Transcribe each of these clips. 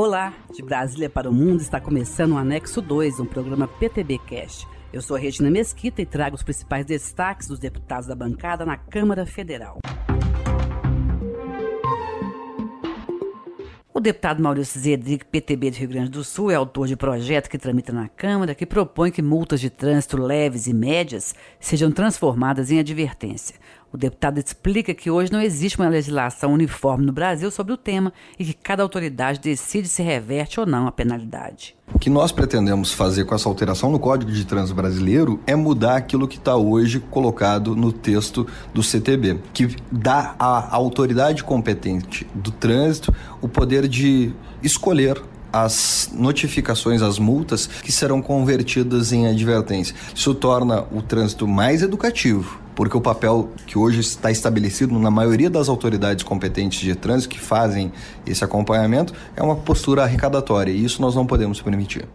Olá, de Brasília para o Mundo está começando o Anexo 2, um programa PTB Cast. Eu sou Regina Mesquita e trago os principais destaques dos deputados da bancada na Câmara Federal. O deputado Maurício Zedric, PTB de Rio Grande do Sul, é autor de projeto que tramita na Câmara que propõe que multas de trânsito leves e médias sejam transformadas em advertência. O deputado explica que hoje não existe uma legislação uniforme no Brasil sobre o tema e que cada autoridade decide se reverte ou não a penalidade. O que nós pretendemos fazer com essa alteração no Código de Trânsito Brasileiro é mudar aquilo que está hoje colocado no texto do CTB, que dá à autoridade competente do trânsito o poder de escolher as notificações, as multas que serão convertidas em advertência. Isso torna o trânsito mais educativo, porque o papel que hoje está estabelecido na maioria das autoridades competentes de trânsito que fazem esse acompanhamento é uma postura arrecadatória e isso nós não podemos permitir.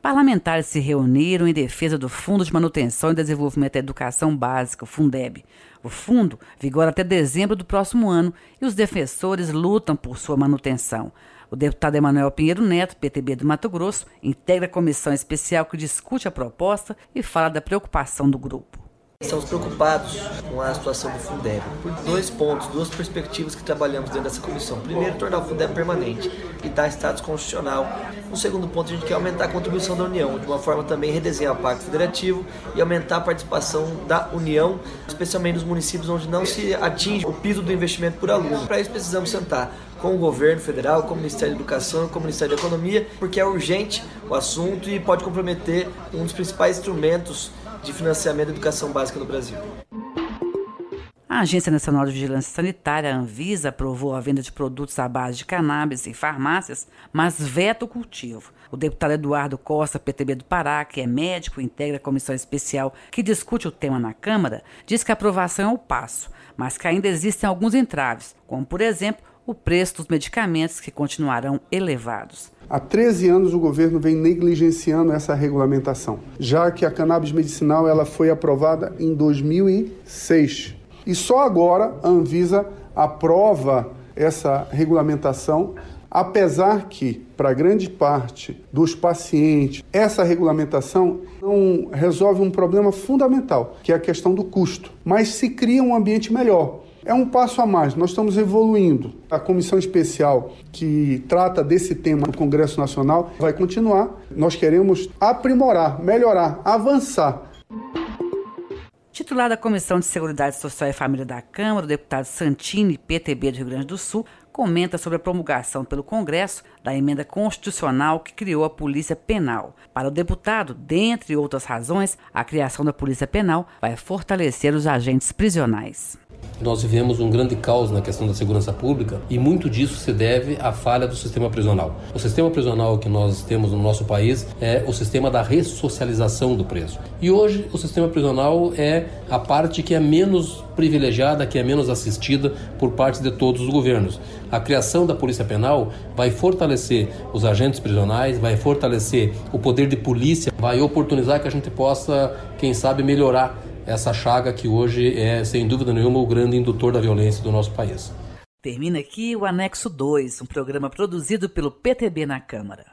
Parlamentares se reuniram em defesa do Fundo de Manutenção e Desenvolvimento da Educação Básica, o Fundeb. O fundo vigora até dezembro do próximo ano e os defensores lutam por sua manutenção. O deputado Emanuel Pinheiro Neto, PTB do Mato Grosso, integra a comissão especial que discute a proposta e fala da preocupação do grupo. Estamos preocupados com a situação do Fundeb por dois pontos, duas perspectivas que trabalhamos dentro dessa comissão. Primeiro, tornar o Fundeb permanente e dar status constitucional. No segundo ponto, a gente quer aumentar a contribuição da União, de uma forma também redesenhar o Pacto Federativo e aumentar a participação da União, especialmente nos municípios onde não se atinge o piso do investimento por aluno. Para isso, precisamos sentar com o governo federal, com o Ministério da Educação, com o Ministério da Economia, porque é urgente o assunto e pode comprometer um dos principais instrumentos de financiamento da educação básica no Brasil. A Agência Nacional de Vigilância Sanitária, a Anvisa, aprovou a venda de produtos à base de cannabis em farmácias, mas veta o cultivo. O deputado Eduardo Costa, PTB do Pará, que é médico e integra a comissão especial que discute o tema na Câmara, diz que a aprovação é o passo, mas que ainda existem alguns entraves, como, por exemplo, o preço dos medicamentos que continuarão elevados. Há 13 anos o governo vem negligenciando essa regulamentação, já que a cannabis medicinal ela foi aprovada em 2006. E só agora a Anvisa aprova essa regulamentação, apesar que, para grande parte dos pacientes, essa regulamentação não resolve um problema fundamental, que é a questão do custo, mas se cria um ambiente melhor é um passo a mais, nós estamos evoluindo. A comissão especial que trata desse tema no Congresso Nacional vai continuar. Nós queremos aprimorar, melhorar, avançar. Titular da Comissão de Seguridade Social e Família da Câmara, o deputado Santini, PTB do Rio Grande do Sul, comenta sobre a promulgação pelo Congresso da emenda constitucional que criou a Polícia Penal. Para o deputado, dentre outras razões, a criação da Polícia Penal vai fortalecer os agentes prisionais. Nós vivemos um grande caos na questão da segurança pública e muito disso se deve à falha do sistema prisional. O sistema prisional que nós temos no nosso país é o sistema da ressocialização do preso. E hoje o sistema prisional é a parte que é menos privilegiada, que é menos assistida por parte de todos os governos. A criação da Polícia Penal vai fortalecer os agentes prisionais, vai fortalecer o poder de polícia, vai oportunizar que a gente possa, quem sabe, melhorar essa chaga que hoje é, sem dúvida nenhuma, o grande indutor da violência do nosso país. Termina aqui o Anexo 2, um programa produzido pelo PTB na Câmara.